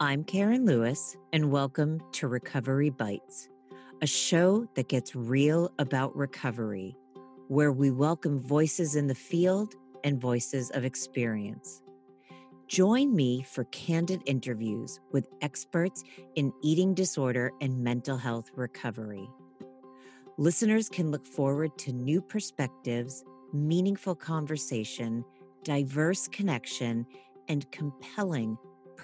I'm Karen Lewis, and welcome to Recovery Bites, a show that gets real about recovery, where we welcome voices in the field and voices of experience. Join me for candid interviews with experts in eating disorder and mental health recovery. Listeners can look forward to new perspectives, meaningful conversation, diverse connection, and compelling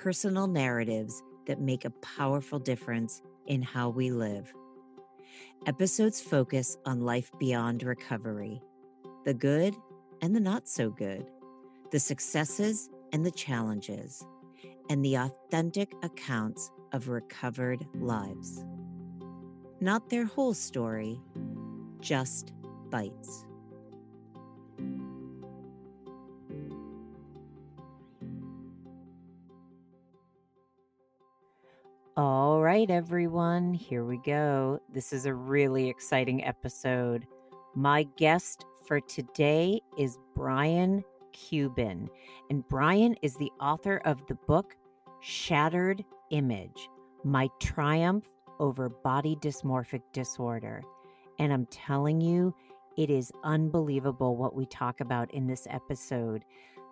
personal narratives that make a powerful difference in how we live. Episodes focus on life beyond recovery the good and the not so good, the successes and the challenges, and the authentic accounts of recovered lives. Not their whole story, just bites. All right, everyone, here we go. This is a really exciting episode. My guest for today is Brian Cuban, and Brian is the author of the book Shattered Image My Triumph Over Body Dysmorphic Disorder. And I'm telling you, it is unbelievable what we talk about in this episode.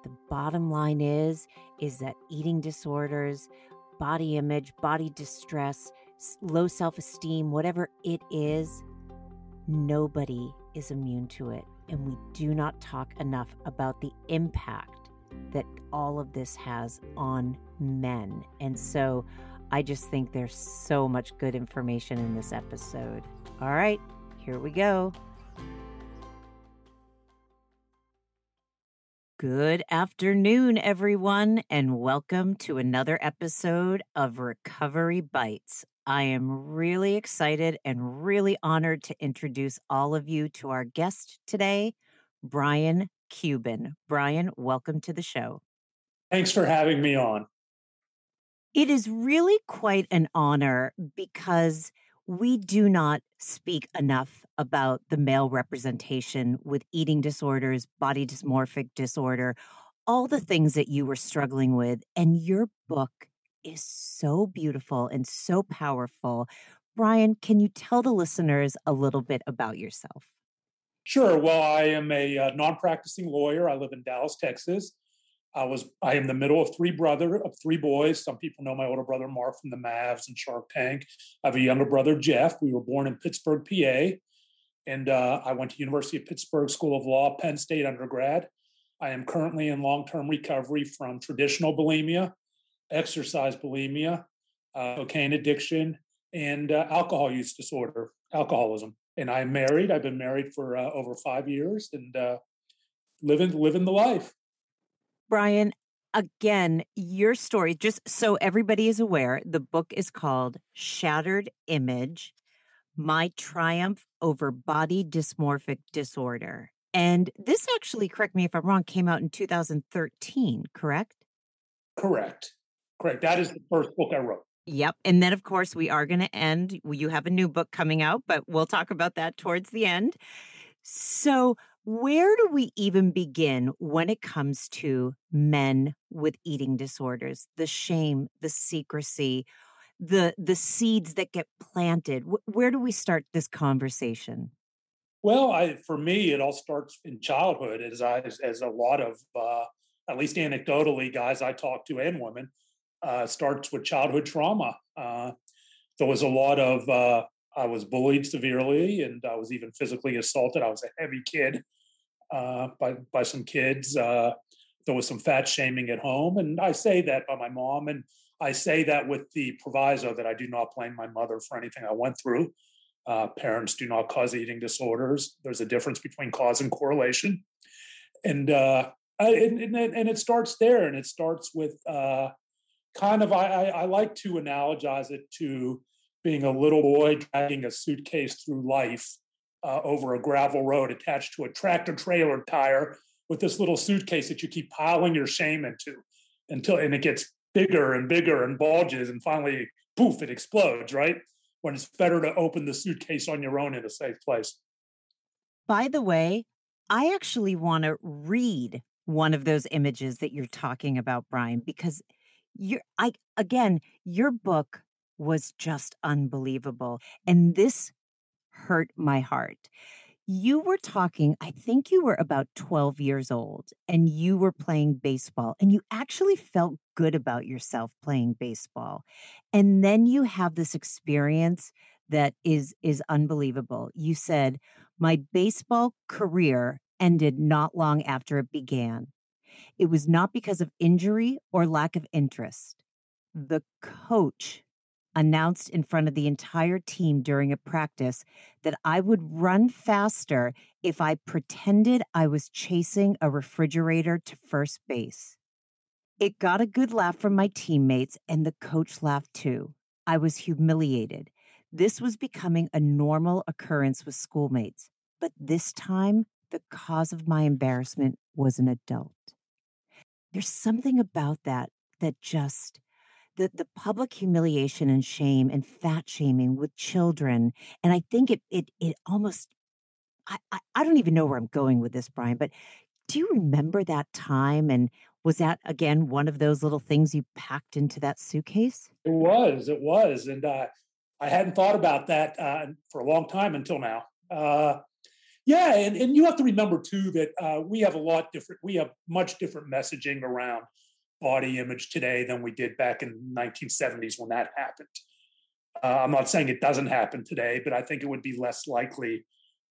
The bottom line is is that eating disorders body image, body distress, low self esteem, whatever it is, nobody is immune to it. And we do not talk enough about the impact that all of this has on men. And so I just think there's so much good information in this episode. All right, here we go. Good afternoon, everyone, and welcome to another episode of Recovery Bites. I am really excited and really honored to introduce all of you to our guest today, Brian Cuban. Brian, welcome to the show. Thanks for having me on. It is really quite an honor because we do not speak enough about the male representation with eating disorders, body dysmorphic disorder, all the things that you were struggling with. And your book is so beautiful and so powerful. Brian, can you tell the listeners a little bit about yourself? Sure. Well, I am a uh, non practicing lawyer. I live in Dallas, Texas. I was I am the middle of three brother of three boys. Some people know my older brother Mark from the Mavs and Shark Tank. I have a younger brother Jeff. We were born in Pittsburgh, PA, and uh, I went to University of Pittsburgh School of Law, Penn State undergrad. I am currently in long term recovery from traditional bulimia, exercise bulimia, uh, cocaine addiction, and uh, alcohol use disorder, alcoholism. And I'm married. I've been married for uh, over five years and uh, living living the life. Brian, again, your story, just so everybody is aware, the book is called Shattered Image My Triumph Over Body Dysmorphic Disorder. And this actually, correct me if I'm wrong, came out in 2013, correct? Correct. Correct. That is the first book I wrote. Yep. And then, of course, we are going to end. You have a new book coming out, but we'll talk about that towards the end. So, where do we even begin when it comes to men with eating disorders? The shame, the secrecy, the the seeds that get planted. Where do we start this conversation? Well, I, for me, it all starts in childhood, as I, as, as a lot of, uh, at least anecdotally, guys I talk to and women, uh, starts with childhood trauma. Uh, there was a lot of uh, I was bullied severely, and I was even physically assaulted. I was a heavy kid uh, by by some kids. Uh, there was some fat shaming at home, and I say that by my mom, and I say that with the proviso that I do not blame my mother for anything I went through. Uh, parents do not cause eating disorders. There's a difference between cause and correlation, and uh, and, and, and it starts there, and it starts with uh, kind of I, I like to analogize it to being a little boy dragging a suitcase through life uh, over a gravel road attached to a tractor trailer tire with this little suitcase that you keep piling your shame into until and it gets bigger and bigger and bulges and finally poof it explodes right? When it's better to open the suitcase on your own in a safe place. By the way i actually want to read one of those images that you're talking about brian because You're I again, your book was just unbelievable. And this hurt my heart. You were talking, I think you were about 12 years old and you were playing baseball and you actually felt good about yourself playing baseball. And then you have this experience that is is unbelievable. You said, "My baseball career ended not long after it began. It was not because of injury or lack of interest. The coach announced in front of the entire team during a practice that I would run faster if I pretended I was chasing a refrigerator to first base. It got a good laugh from my teammates, and the coach laughed too. I was humiliated. This was becoming a normal occurrence with schoolmates, but this time the cause of my embarrassment was an adult. There's something about that that just the, the public humiliation and shame and fat shaming with children. And I think it it it almost I, I, I don't even know where I'm going with this, Brian, but do you remember that time and was that again one of those little things you packed into that suitcase? It was, it was. And uh, I hadn't thought about that uh, for a long time until now. Uh, yeah, and, and you have to remember too that uh, we have a lot different, we have much different messaging around body image today than we did back in 1970s when that happened. Uh, I'm not saying it doesn't happen today, but I think it would be less likely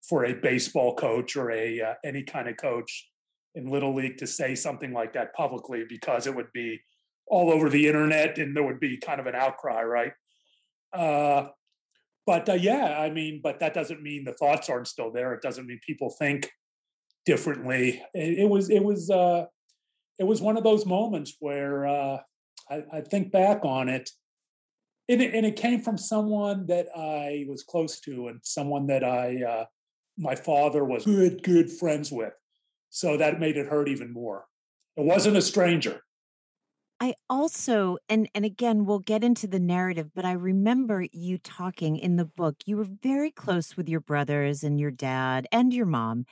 for a baseball coach or a uh, any kind of coach in little league to say something like that publicly because it would be all over the internet and there would be kind of an outcry, right? Uh, but uh, yeah, I mean, but that doesn't mean the thoughts aren't still there. It doesn't mean people think differently. It, it was it was uh, it was one of those moments where uh, I, I, think back on it, and, it, and it came from someone that I was close to, and someone that I uh, my father was good good friends with. So that made it hurt even more. It wasn't a stranger. I also and and again we'll get into the narrative but I remember you talking in the book you were very close with your brothers and your dad and your mom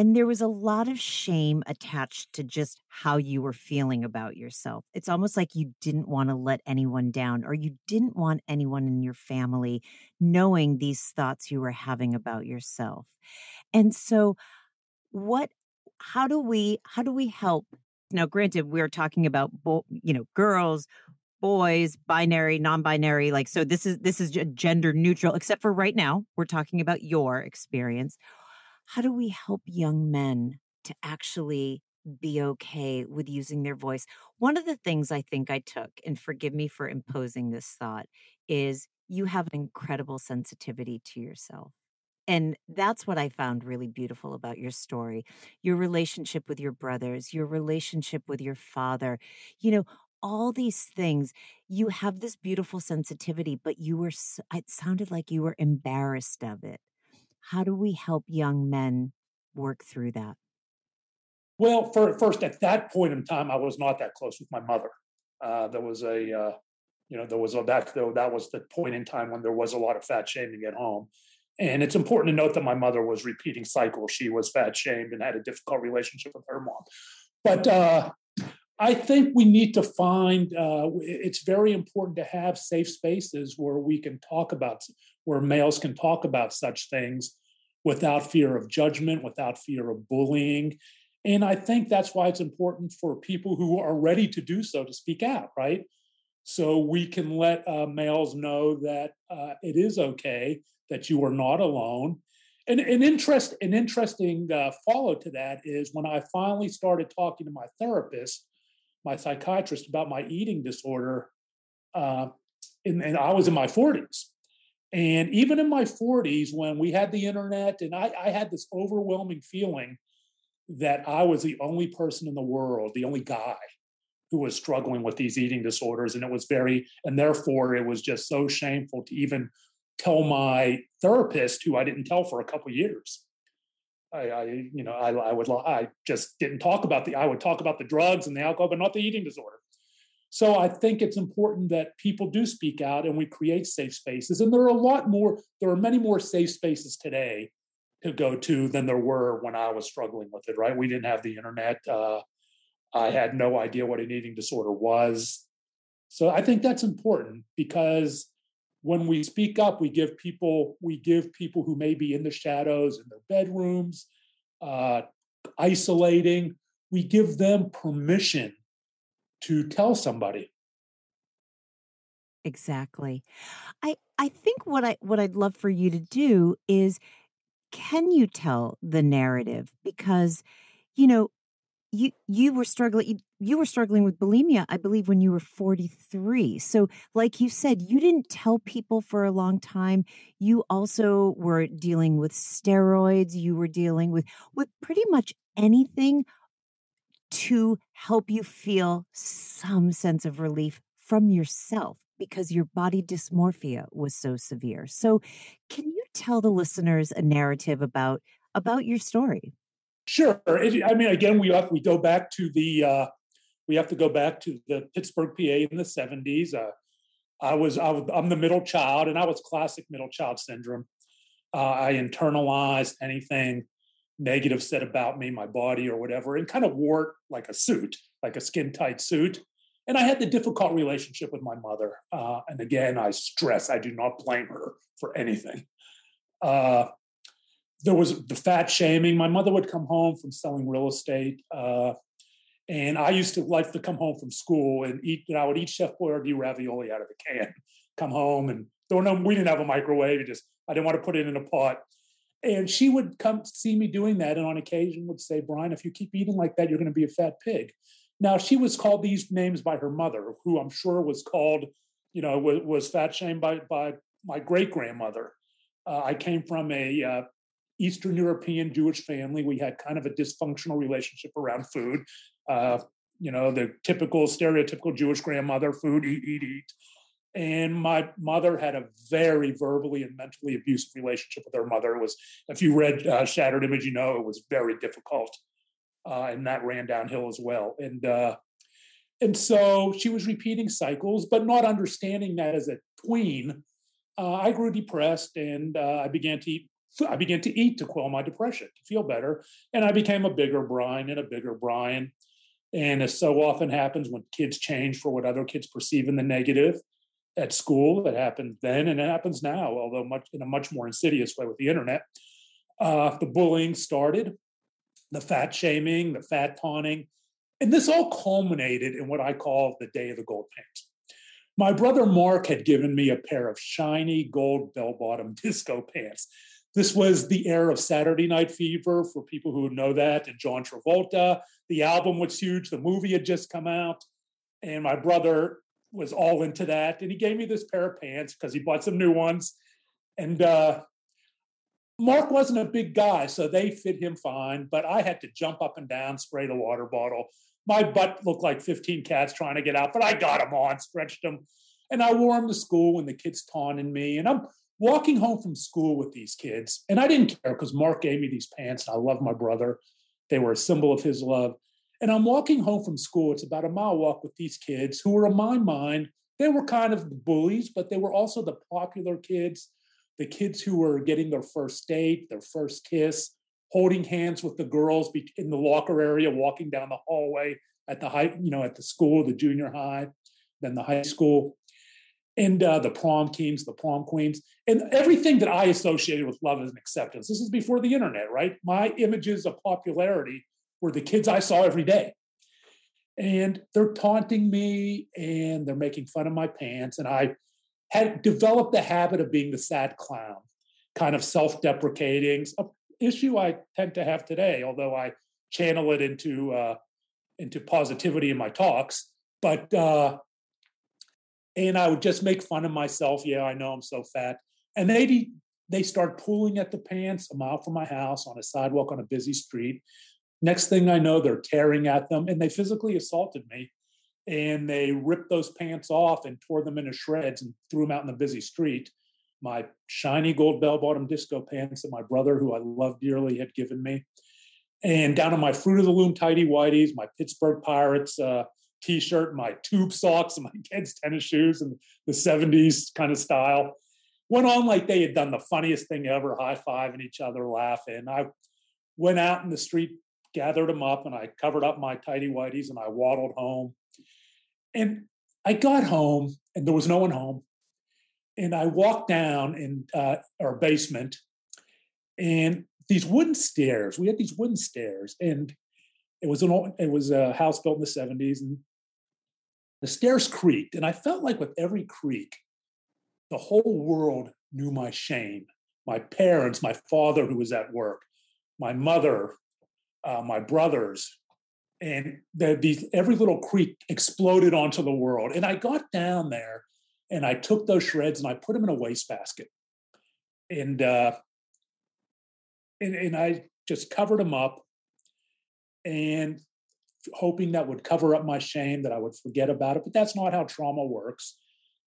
and there was a lot of shame attached to just how you were feeling about yourself. It's almost like you didn't want to let anyone down or you didn't want anyone in your family knowing these thoughts you were having about yourself. And so what how do we how do we help now granted we're talking about bo- you know girls boys binary non-binary like so this is this is gender neutral except for right now we're talking about your experience how do we help young men to actually be okay with using their voice one of the things i think i took and forgive me for imposing this thought is you have an incredible sensitivity to yourself and that's what I found really beautiful about your story your relationship with your brothers, your relationship with your father. You know, all these things, you have this beautiful sensitivity, but you were, it sounded like you were embarrassed of it. How do we help young men work through that? Well, for, first, at that point in time, I was not that close with my mother. Uh, there was a, uh, you know, there was a, that, though that was the point in time when there was a lot of fat shaming at home. And it's important to note that my mother was repeating cycles. She was fat shamed and had a difficult relationship with her mom. But uh, I think we need to find uh, it's very important to have safe spaces where we can talk about, where males can talk about such things without fear of judgment, without fear of bullying. And I think that's why it's important for people who are ready to do so to speak out, right? So we can let uh, males know that uh, it is okay that you are not alone. And an interest, an interesting uh, follow to that is when I finally started talking to my therapist, my psychiatrist about my eating disorder, uh, and, and I was in my 40s. And even in my 40s, when we had the internet, and I, I had this overwhelming feeling that I was the only person in the world, the only guy who was struggling with these eating disorders. And it was very, and therefore it was just so shameful to even tell my therapist, who I didn't tell for a couple years. I, I, you know, I, I would, I just didn't talk about the, I would talk about the drugs and the alcohol, but not the eating disorder. So I think it's important that people do speak out and we create safe spaces. And there are a lot more, there are many more safe spaces today to go to than there were when I was struggling with it, right? We didn't have the internet. Uh, I had no idea what an eating disorder was. So I think that's important because when we speak up, we give people we give people who may be in the shadows in their bedrooms, uh, isolating. We give them permission to tell somebody. Exactly. I I think what I what I'd love for you to do is can you tell the narrative because you know you you were struggling you, you were struggling with bulimia i believe when you were 43 so like you said you didn't tell people for a long time you also were dealing with steroids you were dealing with with pretty much anything to help you feel some sense of relief from yourself because your body dysmorphia was so severe so can you tell the listeners a narrative about about your story Sure. I mean, again, we have, we go back to the uh, we have to go back to the Pittsburgh, PA, in the seventies. Uh, I was I was I'm the middle child, and I was classic middle child syndrome. Uh, I internalized anything negative said about me, my body, or whatever, and kind of wore like a suit, like a skin tight suit. And I had the difficult relationship with my mother. Uh, and again, I stress I do not blame her for anything. Uh, there was the fat shaming. My mother would come home from selling real estate. Uh, and I used to like to come home from school and eat, and I would eat Chef Boyardee ravioli out of the can, come home and don't know, we didn't have a microwave. just, I didn't want to put it in a pot. And she would come see me doing that. And on occasion would say, Brian, if you keep eating like that, you're going to be a fat pig. Now she was called these names by her mother, who I'm sure was called, you know, was, was fat shamed by, by my great grandmother. Uh, I came from a uh, Eastern European Jewish family. We had kind of a dysfunctional relationship around food. Uh, you know, the typical stereotypical Jewish grandmother food, eat, eat, eat. And my mother had a very verbally and mentally abusive relationship with her mother. It was, if you read uh, Shattered Image, you know it was very difficult. Uh, and that ran downhill as well. And uh, and so she was repeating cycles, but not understanding that as a tween. Uh, I grew depressed and uh, I began to eat I began to eat to quell my depression, to feel better. And I became a bigger Brian and a bigger Brian. And as so often happens when kids change for what other kids perceive in the negative at school, it happened then and it happens now, although much in a much more insidious way with the internet. Uh, the bullying started, the fat shaming, the fat taunting. And this all culminated in what I call the day of the gold pants. My brother Mark had given me a pair of shiny gold bell bottom disco pants this was the era of Saturday Night Fever for people who know that, and John Travolta. The album was huge. The movie had just come out, and my brother was all into that. And he gave me this pair of pants because he bought some new ones. And uh, Mark wasn't a big guy, so they fit him fine. But I had to jump up and down, spray the water bottle. My butt looked like 15 cats trying to get out, but I got them on, stretched them. And I wore them to school when the kids taunted me. And I'm walking home from school with these kids, and I didn't care because Mark gave me these pants, and I love my brother. They were a symbol of his love. And I'm walking home from school. It's about a mile walk with these kids who were, in my mind, they were kind of the bullies, but they were also the popular kids, the kids who were getting their first date, their first kiss, holding hands with the girls in the locker area, walking down the hallway at the high, you know, at the school, the junior high, then the high school and uh, the prom kings, the prom queens, and everything that I associated with love and acceptance. This is before the internet, right? My images of popularity were the kids I saw every day. And they're taunting me and they're making fun of my pants. And I had developed the habit of being the sad clown, kind of self deprecating, issue I tend to have today, although I channel it into, uh, into positivity in my talks. But uh, and I would just make fun of myself. Yeah, I know I'm so fat. And they they start pulling at the pants a mile from my house on a sidewalk on a busy street. Next thing I know, they're tearing at them, and they physically assaulted me. And they ripped those pants off and tore them into shreds and threw them out in the busy street. My shiny gold bell bottom disco pants that my brother, who I love dearly, had given me. And down on my Fruit of the Loom tidy whities, my Pittsburgh Pirates uh, t-shirt, my tube socks, and my kids' tennis shoes, and the '70s kind of style. Went on like they had done the funniest thing ever, high-fiving each other, laughing. I went out in the street, gathered them up, and I covered up my tidy whities, and I waddled home. And I got home and there was no one home. And I walked down in uh, our basement and these wooden stairs, we had these wooden stairs and it was an old, it was a house built in the 70s and the stairs creaked. And I felt like with every creak, the whole world knew my shame. My parents, my father who was at work, my mother, uh, my brothers, and the, these every little creak exploded onto the world. And I got down there and I took those shreds and I put them in a wastebasket. And uh, and, and I just covered them up and hoping that would cover up my shame, that I would forget about it. But that's not how trauma works.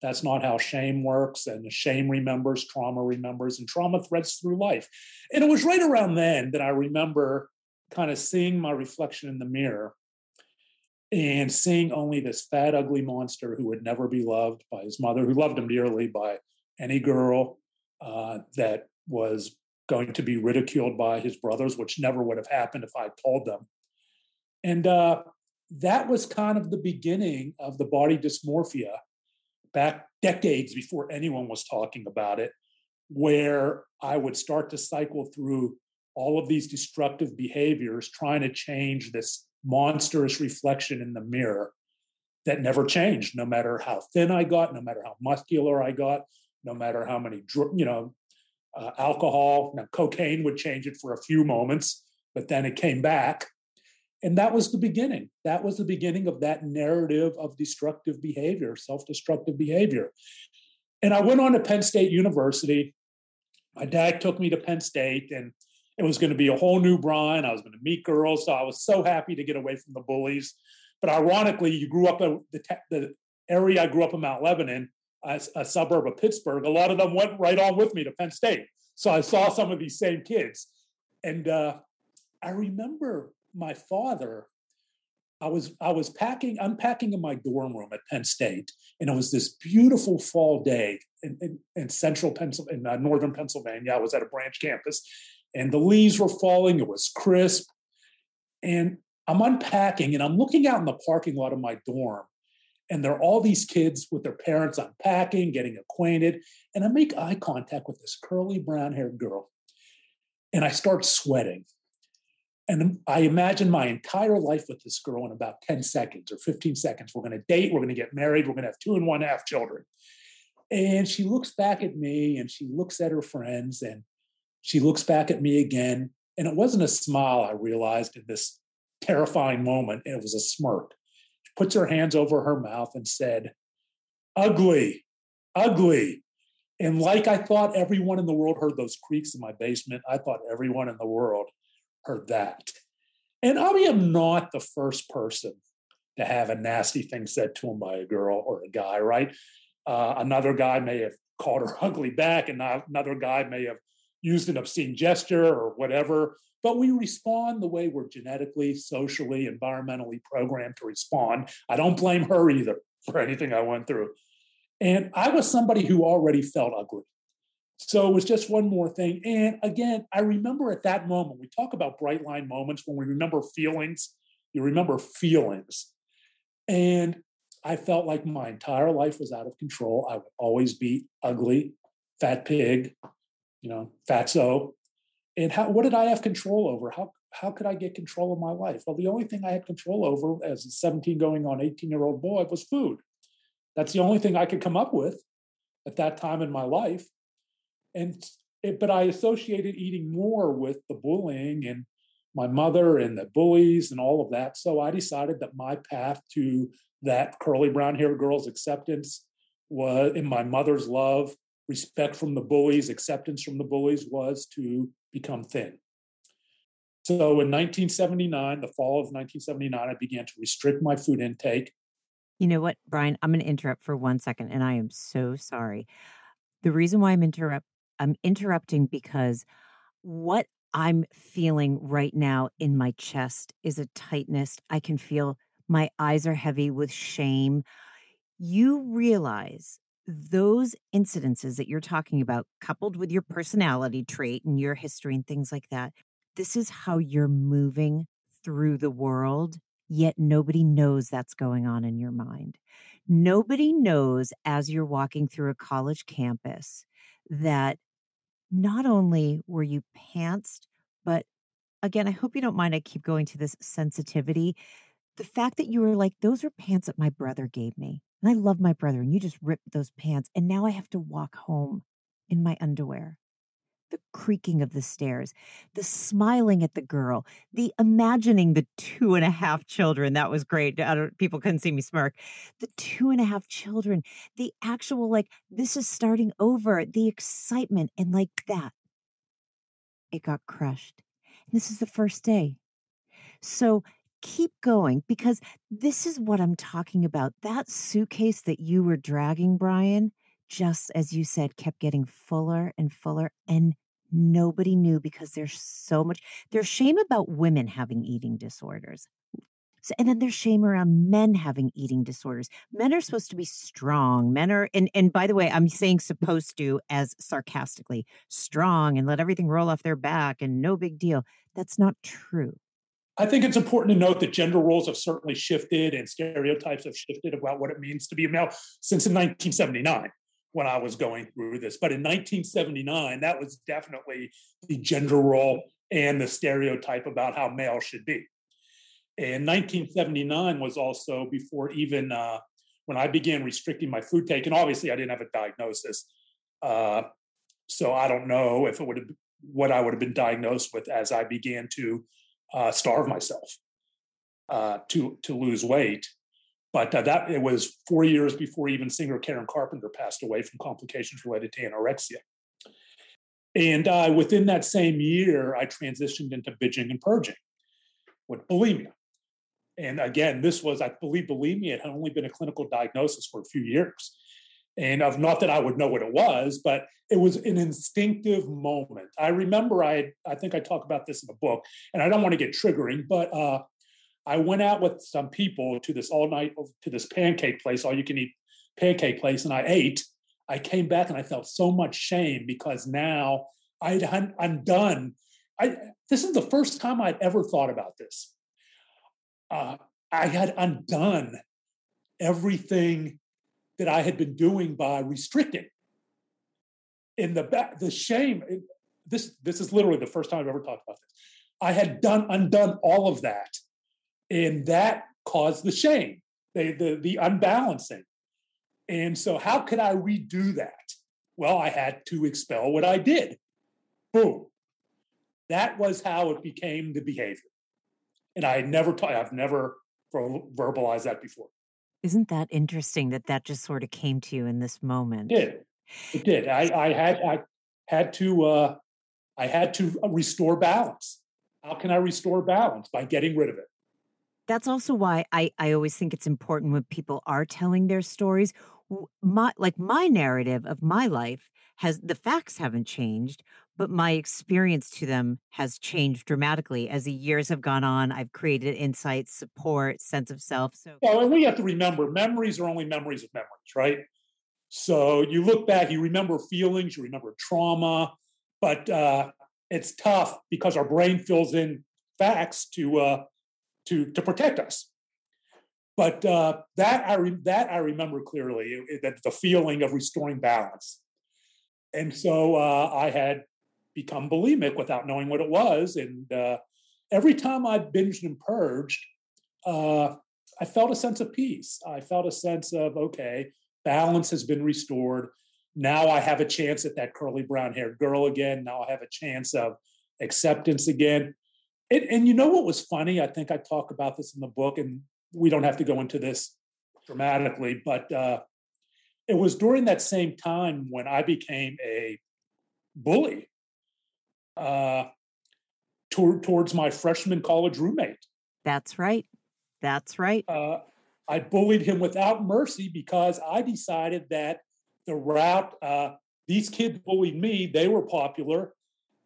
That's not how shame works. And shame remembers, trauma remembers, and trauma threads through life. And it was right around then that I remember kind of seeing my reflection in the mirror and seeing only this fat, ugly monster who would never be loved by his mother, who loved him dearly by any girl, uh, that was going to be ridiculed by his brothers, which never would have happened if I told them. And uh, that was kind of the beginning of the body dysmorphia back decades before anyone was talking about it, where I would start to cycle through all of these destructive behaviors, trying to change this monstrous reflection in the mirror that never changed, no matter how thin I got, no matter how muscular I got, no matter how many, you know, uh, alcohol. Now, cocaine would change it for a few moments, but then it came back. And that was the beginning. That was the beginning of that narrative of destructive behavior, self destructive behavior. And I went on to Penn State University. My dad took me to Penn State, and it was going to be a whole new Brian. I was going to meet girls. So I was so happy to get away from the bullies. But ironically, you grew up in the, the area I grew up in Mount Lebanon, a, a suburb of Pittsburgh. A lot of them went right on with me to Penn State. So I saw some of these same kids. And uh, I remember my father I was I was packing, unpacking in my dorm room at Penn State, and it was this beautiful fall day in, in, in central Pennsylvania, in uh, northern Pennsylvania. I was at a branch campus, and the leaves were falling. It was crisp, and I'm unpacking, and I'm looking out in the parking lot of my dorm, and there are all these kids with their parents unpacking, getting acquainted, and I make eye contact with this curly brown haired girl, and I start sweating and I imagine my entire life with this girl in about 10 seconds or 15 seconds. We're going to date, we're going to get married, we're going to have two and one half children. And she looks back at me and she looks at her friends and she looks back at me again. And it wasn't a smile, I realized in this terrifying moment. It was a smirk. She puts her hands over her mouth and said, Ugly, ugly. And like I thought everyone in the world heard those creaks in my basement, I thought everyone in the world heard that. And I am not the first person to have a nasty thing said to him by a girl or a guy, right? Uh, another guy may have called her ugly back, and another guy may have used an obscene gesture or whatever. But we respond the way we're genetically, socially, environmentally programmed to respond. I don't blame her either for anything I went through. And I was somebody who already felt ugly. So it was just one more thing. And again, I remember at that moment, we talk about bright line moments when we remember feelings, you remember feelings. And I felt like my entire life was out of control. I would always be ugly, fat pig, you know, fatso. And how what did I have control over? How how could I get control of my life? Well, the only thing I had control over as a 17 going on 18 year old boy was food. That's the only thing I could come up with at that time in my life and it, but I associated eating more with the bullying and my mother and the bullies and all of that. So I decided that my path to that curly brown hair girl's acceptance was in my mother's love, respect from the bullies, acceptance from the bullies was to become thin. So in 1979, the fall of 1979, I began to restrict my food intake. You know what, Brian? I'm going to interrupt for one second, and I am so sorry. The reason why I'm interrupt I'm interrupting because what I'm feeling right now in my chest is a tightness. I can feel my eyes are heavy with shame. You realize those incidences that you're talking about, coupled with your personality trait and your history and things like that, this is how you're moving through the world, yet nobody knows that's going on in your mind. Nobody knows as you're walking through a college campus that not only were you pantsed, but again, I hope you don't mind. I keep going to this sensitivity. The fact that you were like, those are pants that my brother gave me. And I love my brother, and you just ripped those pants. And now I have to walk home in my underwear the creaking of the stairs, the smiling at the girl, the imagining the two and a half children. That was great. people couldn't see me smirk. The two and a half children, the actual, like, this is starting over, the excitement, and like that. It got crushed. And this is the first day. So keep going because this is what I'm talking about. That suitcase that you were dragging, Brian, just as you said, kept getting fuller and fuller. And nobody knew because there's so much there's shame about women having eating disorders so, and then there's shame around men having eating disorders men are supposed to be strong men are and and by the way i'm saying supposed to as sarcastically strong and let everything roll off their back and no big deal that's not true I think it's important to note that gender roles have certainly shifted and stereotypes have shifted about what it means to be a male since in 1979 when I was going through this. But in 1979, that was definitely the gender role and the stereotype about how male should be. And 1979 was also before even uh, when I began restricting my food take, and obviously I didn't have a diagnosis, uh, so I don't know if it would have what I would have been diagnosed with as I began to uh, starve myself uh, to to lose weight. But uh, that it was four years before even singer Karen Carpenter passed away from complications related to anorexia. And uh, within that same year, I transitioned into binging and purging with bulimia. And again, this was, I believe, bulimia had only been a clinical diagnosis for a few years. And of not that I would know what it was, but it was an instinctive moment. I remember I, I think I talk about this in the book, and I don't want to get triggering, but uh, I went out with some people to this all night to this pancake place, all you can eat pancake place, and I ate. I came back and I felt so much shame because now I'd undone. I this is the first time I'd ever thought about this. Uh, I had undone everything that I had been doing by restricting. In the back, the shame. This this is literally the first time I've ever talked about this. I had done undone all of that and that caused the shame, the, the, the unbalancing. And so, how could I redo that? Well, I had to expel what I did. Boom. That was how it became the behavior. And I never, ta- I've never verbalized that before. Isn't that interesting that that just sort of came to you in this moment? It did. It did. I, I had, I had to, uh, I had to restore balance. How can I restore balance? By getting rid of it that's also why I, I always think it's important when people are telling their stories. My like my narrative of my life has the facts haven't changed, but my experience to them has changed dramatically as the years have gone on. I've created insights, support, sense of self. So well, and we have to remember memories are only memories of memories, right? So you look back, you remember feelings, you remember trauma, but uh, it's tough because our brain fills in facts to uh, to to protect us. But uh, that I re- that I remember clearly that the feeling of restoring balance, and so uh, I had become bulimic without knowing what it was, and uh, every time I binged and purged, uh, I felt a sense of peace. I felt a sense of okay, balance has been restored. Now I have a chance at that curly brown haired girl again. Now I have a chance of acceptance again. And, you know what was funny? I think I talk about this in the book, and we don't have to go into this dramatically, but uh, it was during that same time when I became a bully uh, toward, towards my freshman college roommate. That's right. That's right. Uh, I bullied him without mercy because I decided that the route uh, these kids bullied me, they were popular,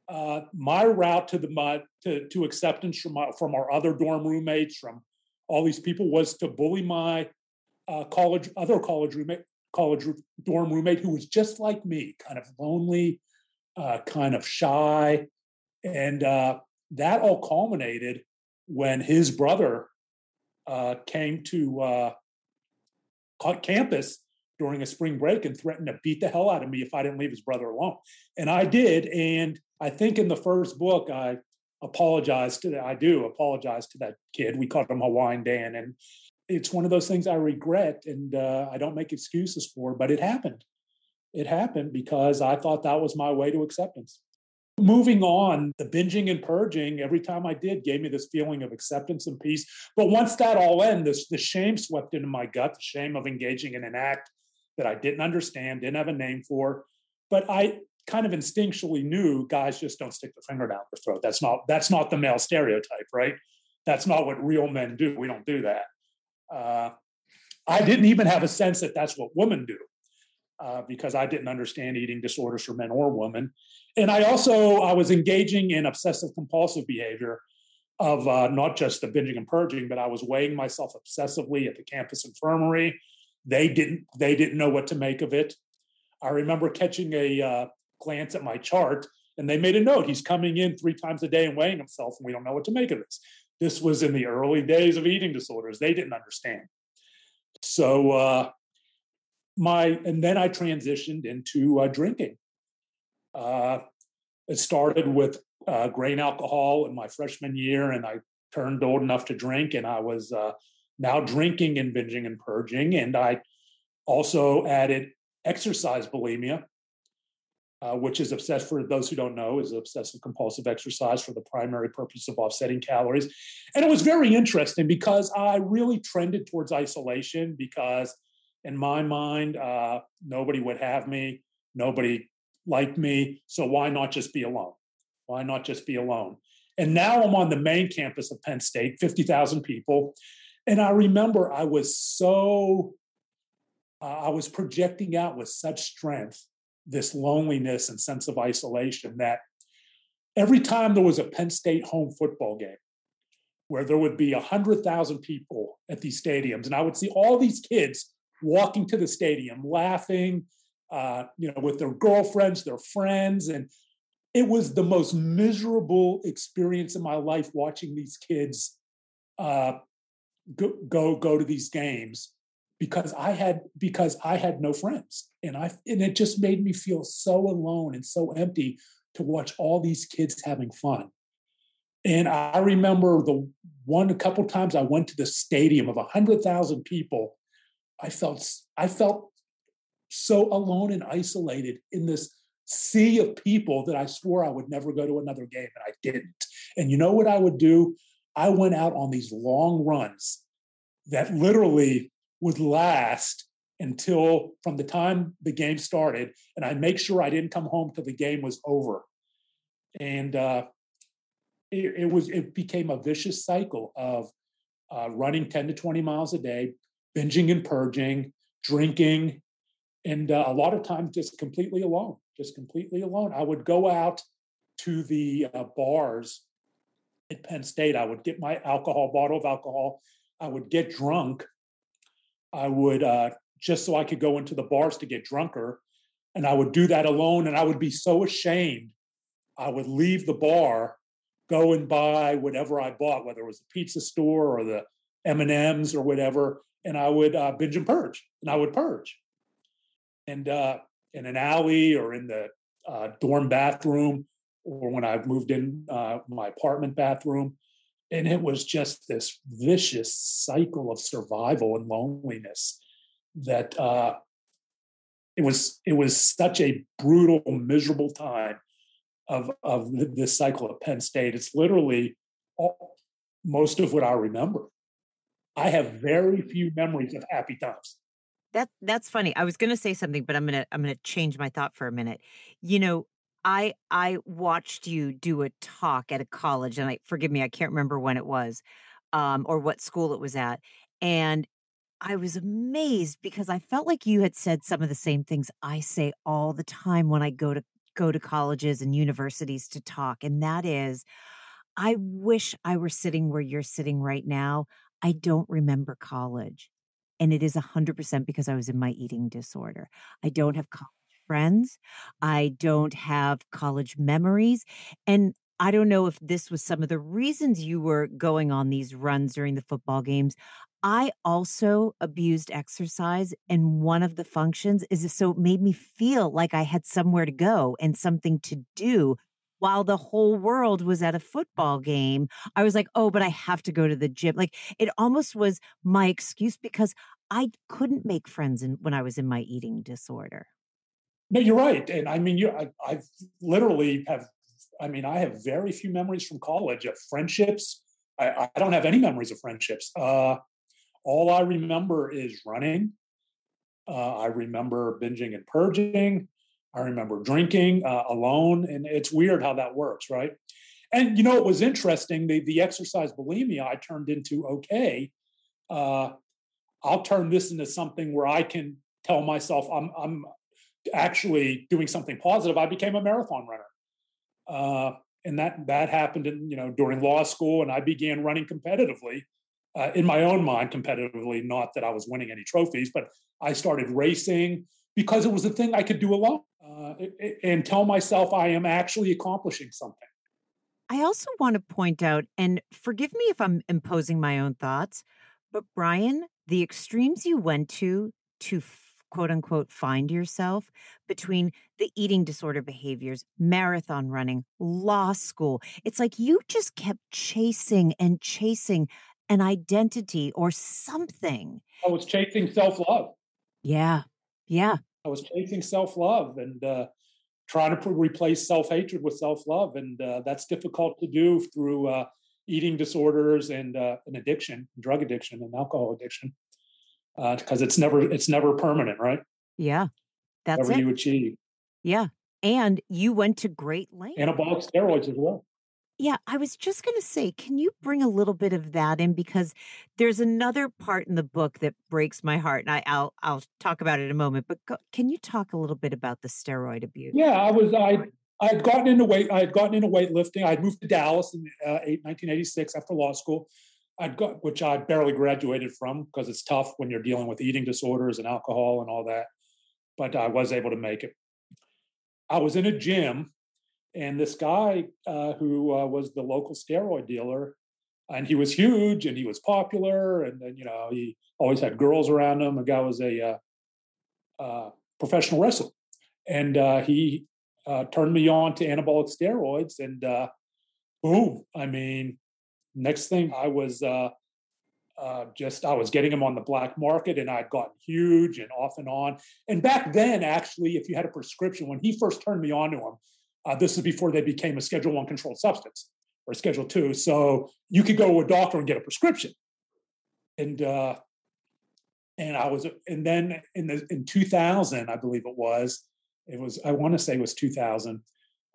uh, my route to the my, to, to acceptance from my, from our other dorm roommates, from all these people, was to bully my uh, college other college roommate, college dorm roommate who was just like me, kind of lonely, uh, kind of shy, and uh, that all culminated when his brother uh, came to campus during a spring break and threatened to beat the hell out of me if I didn't leave his brother alone. And I did. And I think in the first book, I apologized to that. I do apologize to that kid. We called him Hawaiian Dan. And it's one of those things I regret and uh, I don't make excuses for, but it happened. It happened because I thought that was my way to acceptance. Moving on, the binging and purging, every time I did, gave me this feeling of acceptance and peace. But once that all ended, the shame swept into my gut, the shame of engaging in an act that I didn't understand, didn't have a name for. But I kind of instinctually knew guys just don't stick the finger down their throat. That's not that's not the male stereotype, right? That's not what real men do. We don't do that. Uh, I didn't even have a sense that that's what women do uh, because I didn't understand eating disorders for men or women. And I also I was engaging in obsessive compulsive behavior of uh, not just the binging and purging, but I was weighing myself obsessively at the campus infirmary. They didn't they didn't know what to make of it. I remember catching a uh, glance at my chart and they made a note. He's coming in three times a day and weighing himself, and we don't know what to make of this. This was in the early days of eating disorders. They didn't understand. So uh, my and then I transitioned into uh, drinking. Uh, it started with uh, grain alcohol in my freshman year, and I turned old enough to drink, and I was uh, now drinking and binging and purging, and I also added exercise bulimia, uh, which is obsessed for those who don't know is obsessive compulsive exercise for the primary purpose of offsetting calories and it was very interesting because i really trended towards isolation because in my mind uh, nobody would have me nobody liked me so why not just be alone? Why not just be alone? And now i'm on the main campus of penn state 50000 people and i remember i was so uh, i was projecting out with such strength this loneliness and sense of isolation that every time there was a Penn State home football game where there would be 100,000 people at these stadiums, and I would see all these kids walking to the stadium, laughing, uh, you know, with their girlfriends, their friends, and it was the most miserable experience in my life watching these kids uh, go, go go to these games because I had because I had no friends and I and it just made me feel so alone and so empty to watch all these kids having fun. And I remember the one a couple times I went to the stadium of a hundred thousand people. I felt I felt so alone and isolated in this sea of people that I swore I would never go to another game, and I didn't. And you know what I would do? I went out on these long runs that literally would last until from the time the game started, and I make sure I didn't come home till the game was over. And uh, it, it, was it became a vicious cycle of uh, running ten to twenty miles a day, binging and purging, drinking, and uh, a lot of times just completely alone, just completely alone. I would go out to the uh, bars at Penn State. I would get my alcohol bottle of alcohol. I would get drunk I would uh, just so I could go into the bars to get drunker, and I would do that alone, and I would be so ashamed. I would leave the bar, go and buy whatever I bought, whether it was the pizza store or the M and M's or whatever, and I would uh, binge and purge, and I would purge, and uh, in an alley or in the uh, dorm bathroom, or when I moved in uh, my apartment bathroom, and it was just this vicious cycle of survival and loneliness that uh, it was it was such a brutal miserable time of of this cycle at penn state. It's literally all, most of what i remember i have very few memories of happy times that that's funny i was going to say something but i'm going to i'm going to change my thought for a minute you know I I watched you do a talk at a college, and I forgive me, I can't remember when it was, um, or what school it was at, and I was amazed because I felt like you had said some of the same things I say all the time when I go to go to colleges and universities to talk, and that is, I wish I were sitting where you're sitting right now. I don't remember college. And it is 100% because I was in my eating disorder. I don't have college friends. I don't have college memories. And I don't know if this was some of the reasons you were going on these runs during the football games. I also abused exercise. And one of the functions is so it made me feel like I had somewhere to go and something to do while the whole world was at a football game. I was like, oh, but I have to go to the gym. Like it almost was my excuse because I couldn't make friends in, when I was in my eating disorder. No, you're right. And I mean, you, I, I've literally have, I mean, I have very few memories from college of friendships. I, I don't have any memories of friendships. Uh, all I remember is running. Uh, I remember binging and purging. I remember drinking uh, alone, and it's weird how that works, right? And you know, it was interesting. The the exercise bulimia I turned into okay. Uh, I'll turn this into something where I can tell myself I'm I'm actually doing something positive. I became a marathon runner, uh, and that that happened in you know during law school, and I began running competitively uh, in my own mind competitively. Not that I was winning any trophies, but I started racing because it was a thing I could do alone uh, and tell myself I am actually accomplishing something. I also want to point out, and forgive me if I'm imposing my own thoughts, but Brian, the extremes you went to to quote unquote find yourself between the eating disorder behaviors, marathon running, law school. It's like you just kept chasing and chasing an identity or something. I was chasing self love. Yeah. Yeah. I was chasing self love and uh, trying to replace self hatred with self love. And uh, that's difficult to do through uh, eating disorders and uh, an addiction, drug addiction, and alcohol addiction, because uh, it's never it's never permanent, right? Yeah, that's whatever it. you achieve. Yeah, and you went to great lengths. Anabolic steroids as well. Yeah, I was just going to say, can you bring a little bit of that in because there's another part in the book that breaks my heart, and I, will I'll talk about it in a moment. But go, can you talk a little bit about the steroid abuse? Yeah, I was I I had gotten into weight. I had gotten into weightlifting. I had moved to Dallas in uh, 1986 after law school. I'd got which I barely graduated from because it's tough when you're dealing with eating disorders and alcohol and all that. But I was able to make it. I was in a gym, and this guy uh, who uh, was the local steroid dealer, and he was huge and he was popular, and, you know he always had girls around him. The guy was a uh, uh, professional wrestler, and uh, he uh, turned me on to anabolic steroids, and boom! I mean, next thing I was uh, just I was getting them on the black market, and I'd gotten huge and off and on. And back then, actually, if you had a prescription, when he first turned me on to them, uh, this is before they became a Schedule One controlled substance or Schedule Two, so you could go to a doctor and get a prescription. And uh, and I was, and then in the in 2000, I believe it was, it was I want to say it was 2000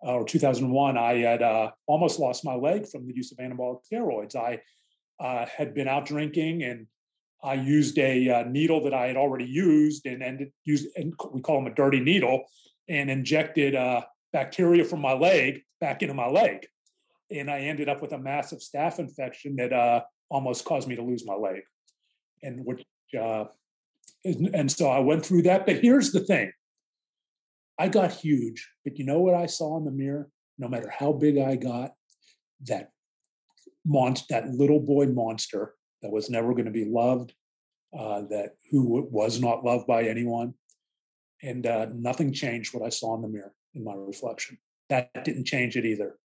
uh, or 2001. I had uh, almost lost my leg from the use of anabolic steroids. I uh, had been out drinking and I used a uh, needle that I had already used and ended used and we call them a dirty needle and injected uh, bacteria from my leg back into my leg, and I ended up with a massive staph infection that uh, almost caused me to lose my leg, and which. and so I went through that. But here's the thing I got huge, but you know what I saw in the mirror? No matter how big I got, that monster, that little boy monster that was never going to be loved, uh, that who was not loved by anyone, and uh, nothing changed what I saw in the mirror in my reflection. That didn't change it either.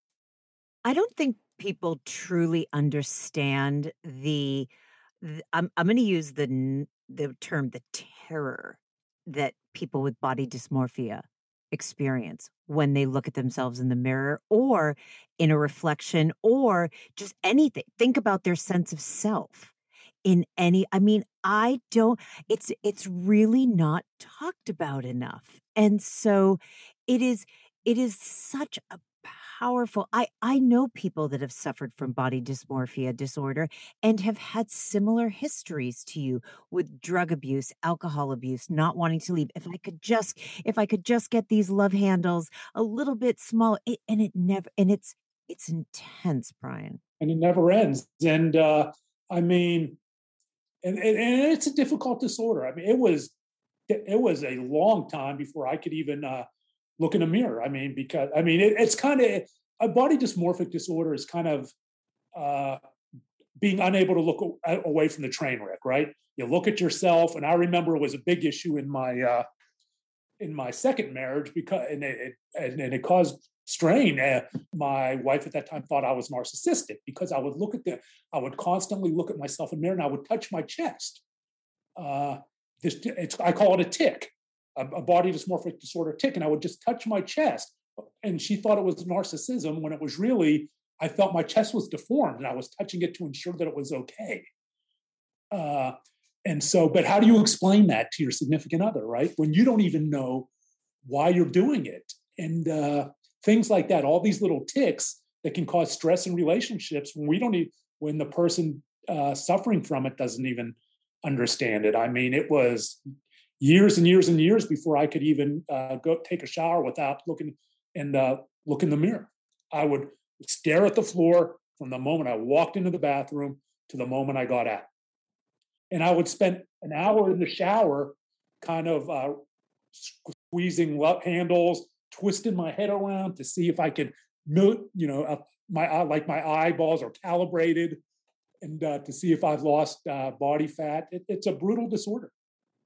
I don't think people truly understand the. the I'm I'm going to use the the term the terror that people with body dysmorphia experience when they look at themselves in the mirror or in a reflection or just anything. Think about their sense of self in any I mean I don't it's it's really not talked about enough. And so it is it is such a powerful. I I know people that have suffered from body dysmorphia disorder and have had similar histories to you with drug abuse, alcohol abuse, not wanting to leave. If I could just if I could just get these love handles a little bit small it, and it never and it's it's intense, Brian. And it never ends. And uh I mean and, and, and it's a difficult disorder. I mean, it was it was a long time before I could even uh, look in a mirror. I mean, because I mean, it, it's kind of a body dysmorphic disorder is kind of uh, being unable to look away from the train wreck, right? You look at yourself, and I remember it was a big issue in my uh, in my second marriage because and it, and, and it caused strain. Uh, my wife at that time thought I was narcissistic because I would look at the I would constantly look at myself in the mirror and I would touch my chest. Uh, this it's I call it a tic, a, a body dysmorphic disorder tic, and I would just touch my chest, and she thought it was narcissism when it was really I felt my chest was deformed and I was touching it to ensure that it was okay. Uh, and so, but how do you explain that to your significant other, right? When you don't even know why you're doing it. And uh, things like that, all these little tics that can cause stress in relationships when we don't even, when the person uh, suffering from it doesn't even understand it. I mean, it was years and years and years before I could even uh, go take a shower without looking and uh, look in the mirror. I would stare at the floor from the moment I walked into the bathroom to the moment I got out. And I would spend an hour in the shower, kind of uh, squeezing handles, twisting my head around to see if I could, you know, uh, my uh, like my eyeballs are calibrated, and uh, to see if I've lost uh, body fat. It, it's a brutal disorder.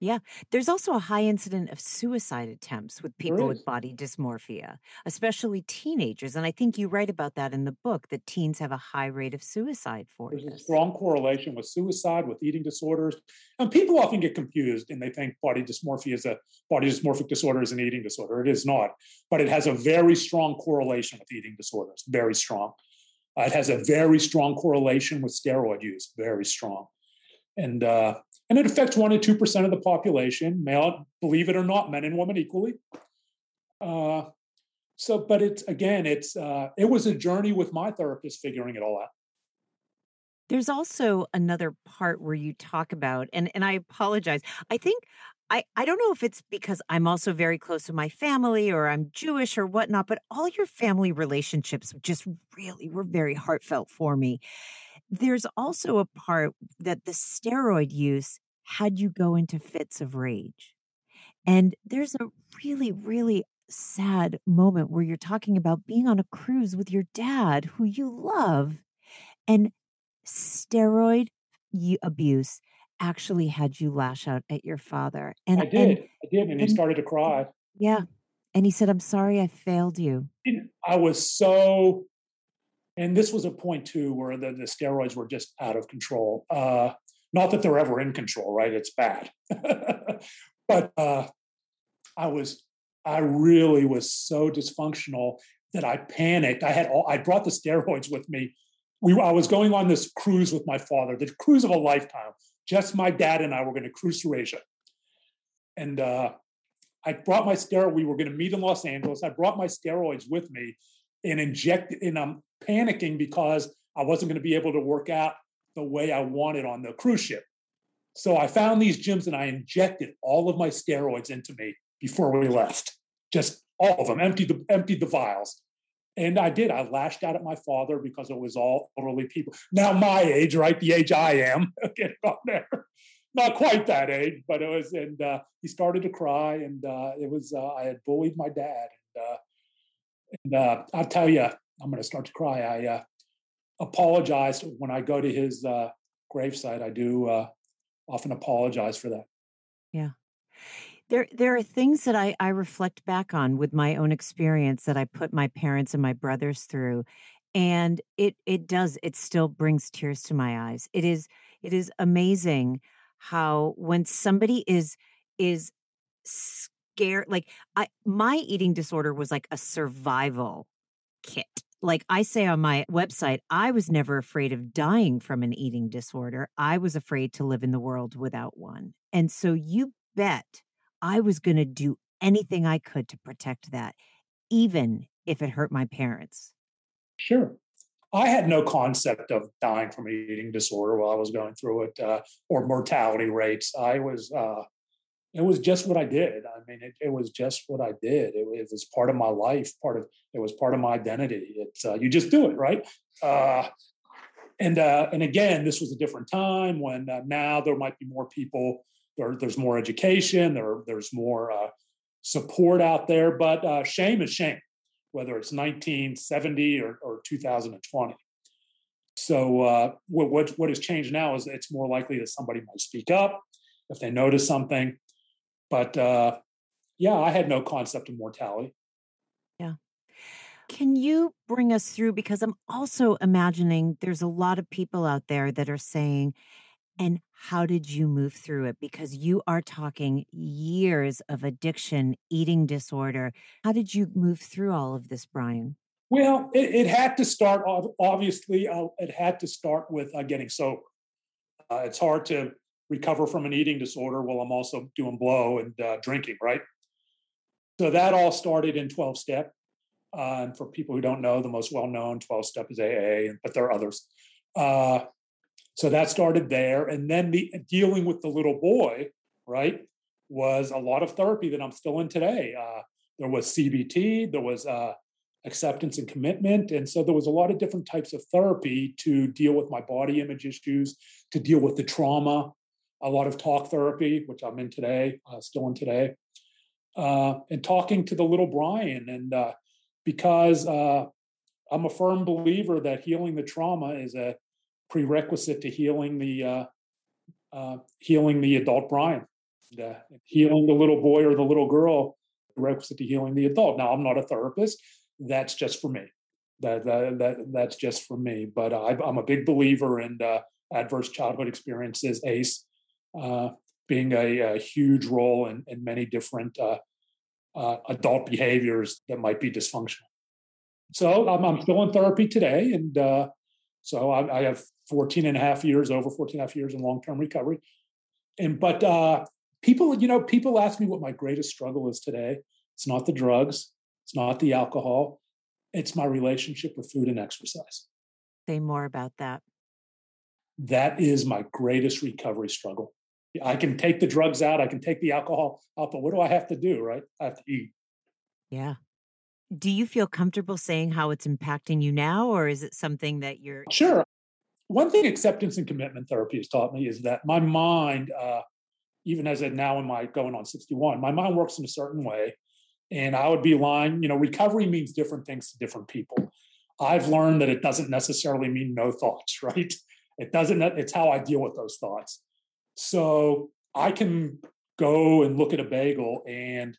Yeah. There's also a high incident of suicide attempts with people with body dysmorphia, especially teenagers. And I think you write about that in the book that teens have a high rate of suicide for There's this. a strong correlation with suicide, with eating disorders. And people often get confused and they think body dysmorphia is a body dysmorphic disorder is an eating disorder. It is not, but it has a very strong correlation with eating disorders, very strong. Uh, it has a very strong correlation with steroid use, very strong. And uh, and it affects one to two percent of the population, male, believe it or not, men and women equally. Uh, so, but it's again, it's uh, it was a journey with my therapist figuring it all out. There's also another part where you talk about, and and I apologize. I think I, I don't know if it's because I'm also very close to my family or I'm Jewish or whatnot, but all your family relationships just really were very heartfelt for me. There's also a part that the steroid use had you go into fits of rage. And there's a really, really sad moment where you're talking about being on a cruise with your dad, who you love, and steroid abuse actually had you lash out at your father. And I did. And, I did. And, and he started to cry. Yeah. And he said, I'm sorry I failed you. I was so, and this was a point too where the, the steroids were just out of control. Uh, not that they're ever in control, right? It's bad. but uh, I was, I really was so dysfunctional that I panicked. I had all, I brought the steroids with me. We, I was going on this cruise with my father, the cruise of a lifetime. Just my dad and I were going to cruise through Asia. And uh, I brought my steroid. We were going to meet in Los Angeles. I brought my steroids with me and injected, and I'm panicking because I wasn't going to be able to work out the way I wanted on the cruise ship. So I found these gyms and I injected all of my steroids into me before we left. Just all of them, emptied the emptied the vials. And I did. I lashed out at my father because it was all elderly people. Now my age, right? The age I am, getting on there. Not quite that age, but it was. And uh, he started to cry, and uh, it was. Uh, I had bullied my dad, and, uh, and uh, I'll tell you, I'm going to start to cry. I uh, apologized when I go to his uh, gravesite. I do uh, often apologize for that. Yeah. There, there are things that I, I reflect back on with my own experience that I put my parents and my brothers through, and it it does it still brings tears to my eyes. It is it is amazing how when somebody is is scared, like I my eating disorder was like a survival kit like I say on my website, I was never afraid of dying from an eating disorder. I was afraid to live in the world without one. And so you bet I was going to do anything I could to protect that, even if it hurt my parents. Sure. I had no concept of dying from an eating disorder while I was going through it uh, or mortality rates. I was uh, it was just what I did. I mean, it, it was just what I did. It, it, was part of my life. Part of it was part of my identity. It's uh, you just do it, right? Uh, and uh, and again, this was a different time when uh, now there might be more people. There, there's more education. There, there's more uh, support out there. But uh, shame is shame, whether it's 1970 or, or 2020. So what, what what has changed now is it's more likely that somebody might speak up if they notice something. But uh, yeah, I had no concept of mortality. Yeah. Can you bring us through? Because I'm also imagining there's a lot of people out there that are saying, and how did you move through it? Because you are talking years of addiction, eating disorder. How did you move through all of this, Brian? Well, it, it had to start, obviously, uh, it had to start with uh, getting sober. Uh, it's hard to recover from an eating disorder while I'm also doing blow and uh, drinking, right? So that all started in 12 step. Uh, and for people who don't know, the most well known 12 step is AA, but there are others. Uh, so that started there. And then the dealing with the little boy, right, was a lot of therapy that I'm still in today. Uh, there was CBT, there was uh, acceptance and commitment. And so there was a lot of different types of therapy to deal with my body image issues, to deal with the trauma, a lot of talk therapy, which I'm in today, uh, still in today, uh, and talking to the little Brian. And uh, because uh, I'm a firm believer that healing the trauma is a prerequisite to healing the uh, uh, healing the adult Brian, healing the little boy or the little girl, prerequisite to healing the adult. Now, I'm not a therapist. That's just for me. That that, that that's just for me. But I, am a big believer in adverse childhood experiences, ACE, being a, a, huge role in, in many different uh, uh, adult behaviors that might be dysfunctional. So I'm, I'm still in therapy today, and uh, so I, I, have 14 and a half years, over 14 and a half years in long-term recovery. And but uh, people, you know, people ask me what my greatest struggle is today. It's not the drugs, it's not the alcohol, it's my relationship with food and exercise. Say more about that. That is my greatest recovery struggle. I can take the drugs out, I can take the alcohol out, but what do I have to do, right? I have to eat. Yeah. Do you feel comfortable saying how it's impacting you now, or is it something that you're sure? One thing acceptance and commitment therapy has taught me is that my mind, uh, even as it now in my going on 61, my mind works in a certain way. And I would be lying, you know, recovery means different things to different people. I've learned that it doesn't necessarily mean no thoughts, right? It doesn't, it's how I deal with those thoughts. So I can go and look at a bagel and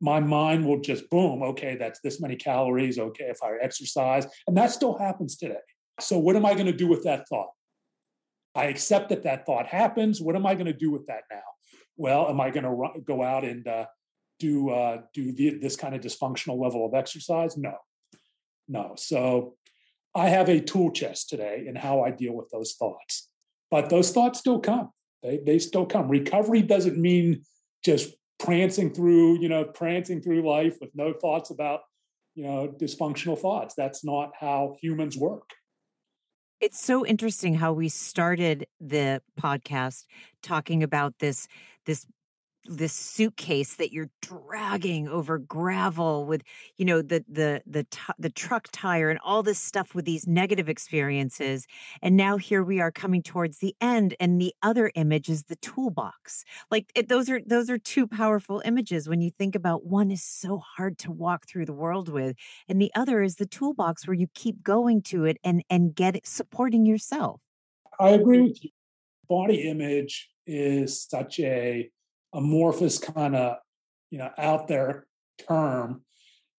my mind will just boom, okay, that's this many calories. Okay, if I exercise, and that still happens today. So, what am I going to do with that thought? I accept that that thought happens. What am I going to do with that now? Well, am I going to go out and uh, do uh, do the, this kind of dysfunctional level of exercise? No, no. So, I have a tool chest today in how I deal with those thoughts, but those thoughts still come. They they still come. Recovery doesn't mean just prancing through, you know, prancing through life with no thoughts about, you know, dysfunctional thoughts. That's not how humans work. It's so interesting how we started the podcast talking about this this this suitcase that you're dragging over gravel with you know the the the the truck tire and all this stuff with these negative experiences. And now here we are coming towards the end and the other image is the toolbox. Like it, those are those are two powerful images when you think about one is so hard to walk through the world with and the other is the toolbox where you keep going to it and and get it supporting yourself. I agree with you. Body image is such a amorphous kind of you know out there term.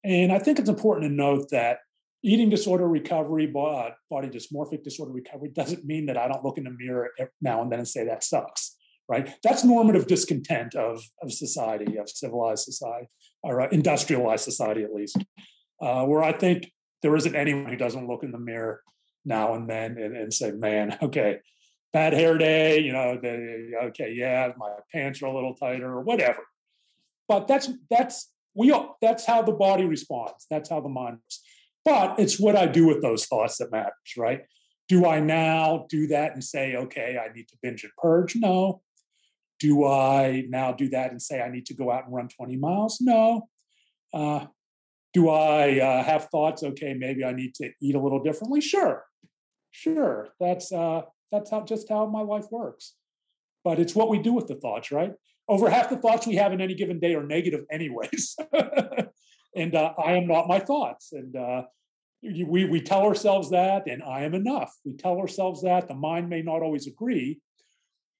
And i think it's important to note that eating disorder recovery body dysmorphic disorder recovery doesn't mean that i don't look in the mirror now and then and say that sucks right? That's normative discontent of, of society of civilized society or uh, industrialized society at least uh, where i think there isn't anyone who doesn't look in the mirror now and then and, and say man okay bad hair day, you know, the, okay, yeah, my pants are a little tighter or whatever. But that's that's we all, that's how the body responds. That's how the mind works. But it's what I do with those thoughts that matters, right? Do I now do that and say, okay, I need to binge and purge? No. Do I now do that and say I need to go out and run 20 miles? No. Uh, do I uh, have thoughts? Okay, maybe I need to eat a little differently. Sure, sure. That's uh, that's how just how my life works. But it's what we do with the thoughts, right? Over half the thoughts we have in any given day are negative, anyways. and uh, I am not my thoughts. And uh, we, we tell ourselves that, and I am enough. We tell ourselves that. The mind may not always agree,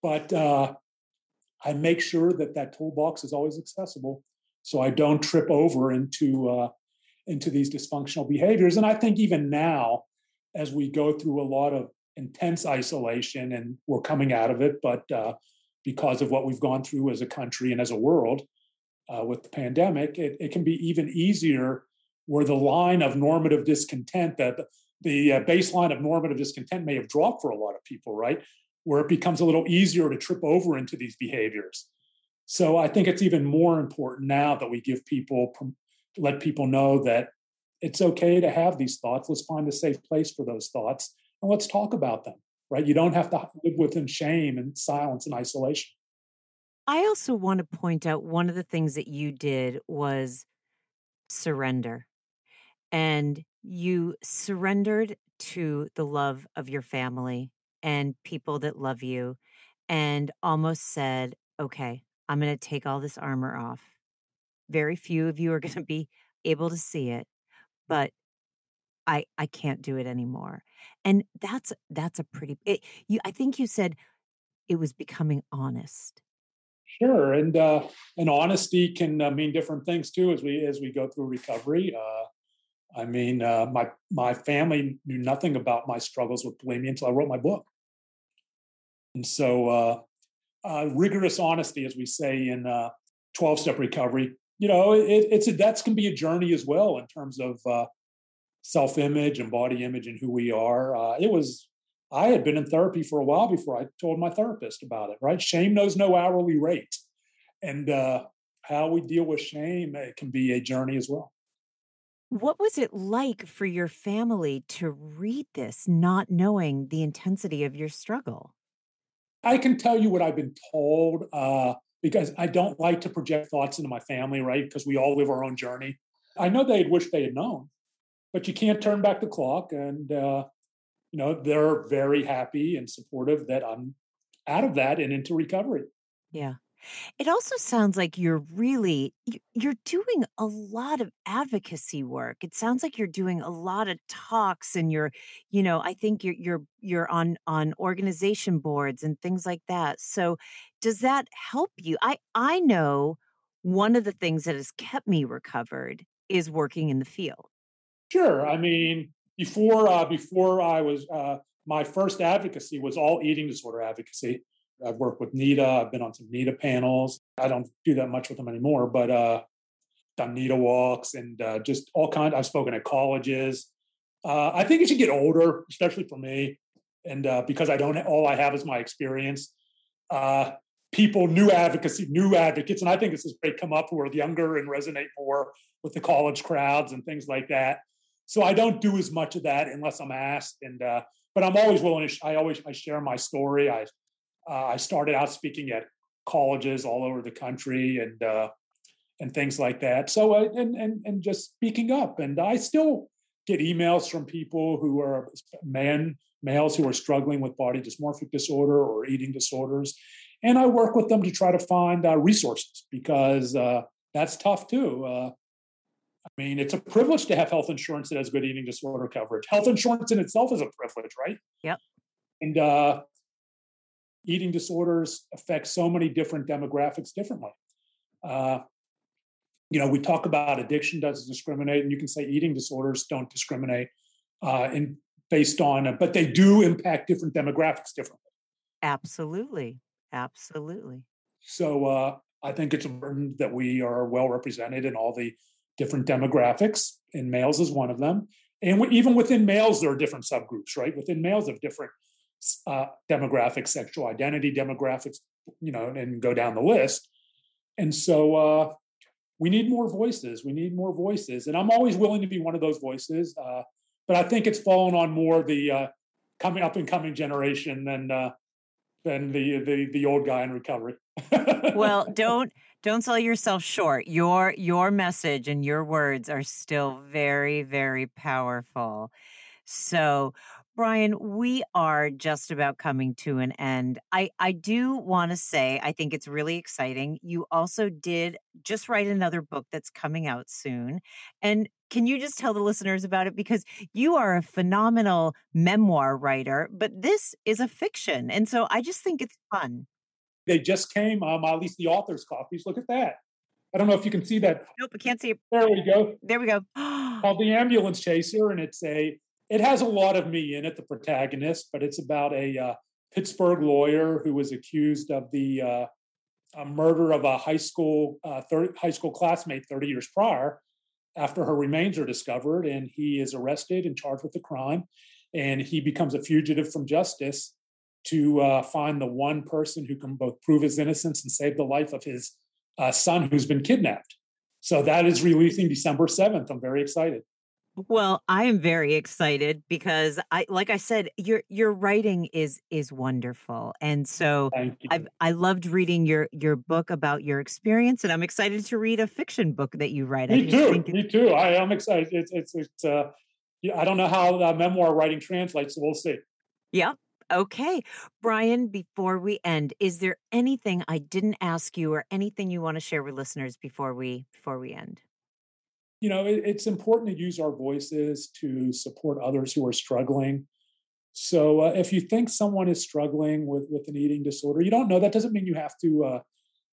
but uh, I make sure that that toolbox is always accessible so I don't trip over into uh, into these dysfunctional behaviors. And I think even now, as we go through a lot of intense isolation, and we're coming out of it, but uh, because of what we've gone through as a country and as a world uh, with the pandemic, it, it, can be even easier where the line of normative discontent, that the uh, baseline of normative discontent may have dropped for a lot of people, right? Where it becomes a little easier to trip over into these behaviors. So I think it's even more important now that we give people, let people know that it's okay to have these thoughts. Let's find a safe place for those thoughts and let's talk about them, right? You don't have to live within shame and silence and isolation. I also want to point out one of the things that you did was surrender. And you surrendered to the love of your family and people that love you and almost said, okay, I'm going to take all this armor off. Very few of you are going to be able to see it, but I I can't do it anymore. And that's that's a pretty it, you I think you said it was becoming honest. Sure, and uh, and honesty can uh, mean different things too as we as we go through recovery. Uh, I mean, uh, my my family knew nothing about my struggles with bulimia until I wrote my book, and so uh, uh, rigorous honesty, as we say in 12 step recovery. You know, it, it's a, that's can be a journey as well in terms of uh, self image and body image and who we are. Uh, it was, I had been in therapy for a while before I told my therapist about it, right? Shame knows no hourly rate. And uh, how we deal with shame it can be a journey as well. What was it like for your family to read this, not knowing the intensity of your struggle? I can tell you what I've been told uh, because I don't like to project thoughts into my family, right? Because we all live our own journey. I know they'd wish they had known, but you can't turn back the clock. And, uh, you know, they're very happy and supportive that I'm out of that and into recovery. Yeah. It also sounds like you're really you're doing a lot of advocacy work. It sounds like you're doing a lot of talks and you're, you know, I think you're you're you're on on organization boards and things like that. So does that help you? I I know one of the things that has kept me recovered is working in the field. Sure. I mean, before uh before I was uh my first advocacy was all eating disorder advocacy I've worked with NEDA. I've been on some NEDA panels. I don't do that much with them anymore, but uh, done walks and uh, just all kind. I've spoken at colleges. Uh, I think as you get older, especially for me, and uh, because I don't, all I have is my experience. Uh, people, new advocacy, new advocates, and I think this is great come up who are younger and resonate more with the college crowds and things like that. So I don't do as much of that unless I'm asked, and uh, but I'm always willing to. I always I share my story. I uh, I started out speaking at colleges all over the country and uh, and things like that. So uh, and and and just speaking up. And I still get emails from people who are men males who are struggling with body dysmorphic disorder or eating disorders, and I work with them to try to find uh, resources because uh, that's tough too. Uh, I mean, it's a privilege to have health insurance that has good eating disorder coverage. Health insurance in itself is a privilege, right? Yep. And uh, eating disorders affect so many different demographics differently. Uh, you know, we talk about addiction doesn't discriminate, and you can say eating disorders don't discriminate, uh, in based on, but they do impact different demographics differently. Absolutely, absolutely. So uh, I think it's important that we are well represented in all the different demographics, and males is one of them. And even within males, there are different subgroups, right? Within males, of different uh, demographics, sexual identity demographics, you know, and go down the list. And so uh, we need more voices. We need more voices, and I'm always willing to be one of those voices. Uh, but I think it's fallen on more the uh, coming up and coming generation than uh, than the the the old guy in recovery. well, don't don't sell yourself short. Your your message and your words are still very very powerful. So Brian, we are just about coming to an end. I, I do want to say, I think it's really exciting. You also did just write another book that's coming out soon. And can you just tell the listeners about it? Because you are a phenomenal memoir writer, but this is a fiction. And so I just think it's fun. They just came, um, at least the author's copies. Look at that. I don't know if you can see that. Nope, I can't see it. There we go. There we go. Called The Ambulance Chaser. And it's a it has a lot of me in it, the protagonist, but it's about a uh, Pittsburgh lawyer who was accused of the uh, murder of a high school uh, 30, high school classmate 30 years prior. After her remains are discovered, and he is arrested and charged with the crime, and he becomes a fugitive from justice to uh, find the one person who can both prove his innocence and save the life of his uh, son who's been kidnapped. So that is releasing December 7th. I'm very excited. Well, I am very excited because I like I said your your writing is is wonderful. And so I've I loved reading your your book about your experience and I'm excited to read a fiction book that you write. Me too. Me too. I am excited. It's it's it's uh I don't know how memoir writing translates, so we'll see. Yep. Okay. Brian, before we end, is there anything I didn't ask you or anything you want to share with listeners before we before we end? you know, it, it's important to use our voices to support others who are struggling. So uh, if you think someone is struggling with with an eating disorder, you don't know that doesn't mean you have to. Uh,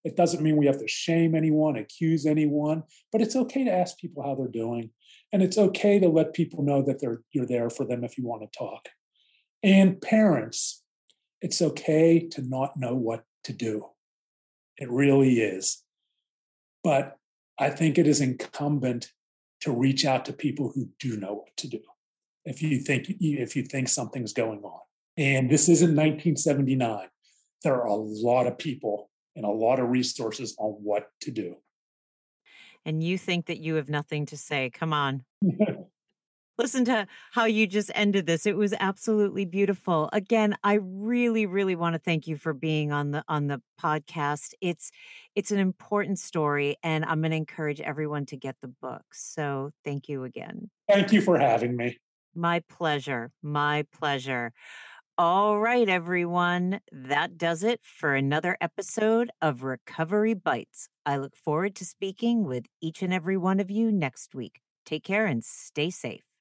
it doesn't mean we have to shame anyone, accuse anyone, but it's okay to ask people how they're doing, and it's okay to let people know that they're you're there for them if you want to talk. And parents, it's okay to not know what to do. It really is. But I think it is incumbent to reach out to people who do know what to do if you think if you think something's going on. And this isn't 1979 there are a lot of people and a lot of resources on what to do. And you think that you have nothing to say. Come on listen to how you just ended this it was absolutely beautiful again i really really want to thank you for being on the on the podcast it's it's an important story and i'm going to encourage everyone to get the book so thank you again thank you for having me my pleasure my pleasure all right, everyone. That does it for another episode of Recovery Bites. I look forward to speaking with each and every one of you next week. Take care and stay safe.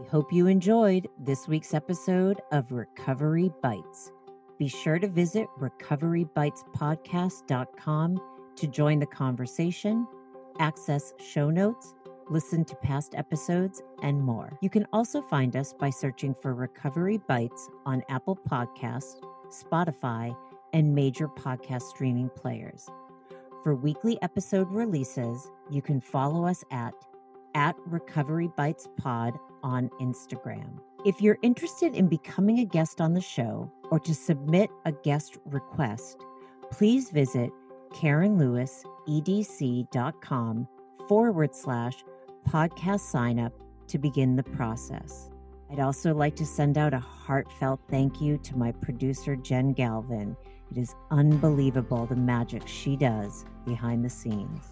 We hope you enjoyed this week's episode of Recovery Bites. Be sure to visit recoverybitespodcast.com to join the conversation, access show notes, listen to past episodes, and more. You can also find us by searching for Recovery Bites on Apple Podcasts, Spotify, and major podcast streaming players. For weekly episode releases, you can follow us at at Recovery Bites Pod on Instagram. If you're interested in becoming a guest on the show or to submit a guest request, please visit KarenLewisEDC.com forward slash podcast sign up to begin the process. I'd also like to send out a heartfelt thank you to my producer, Jen Galvin. It is unbelievable the magic she does behind the scenes.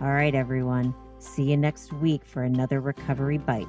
All right, everyone. See you next week for another recovery bite.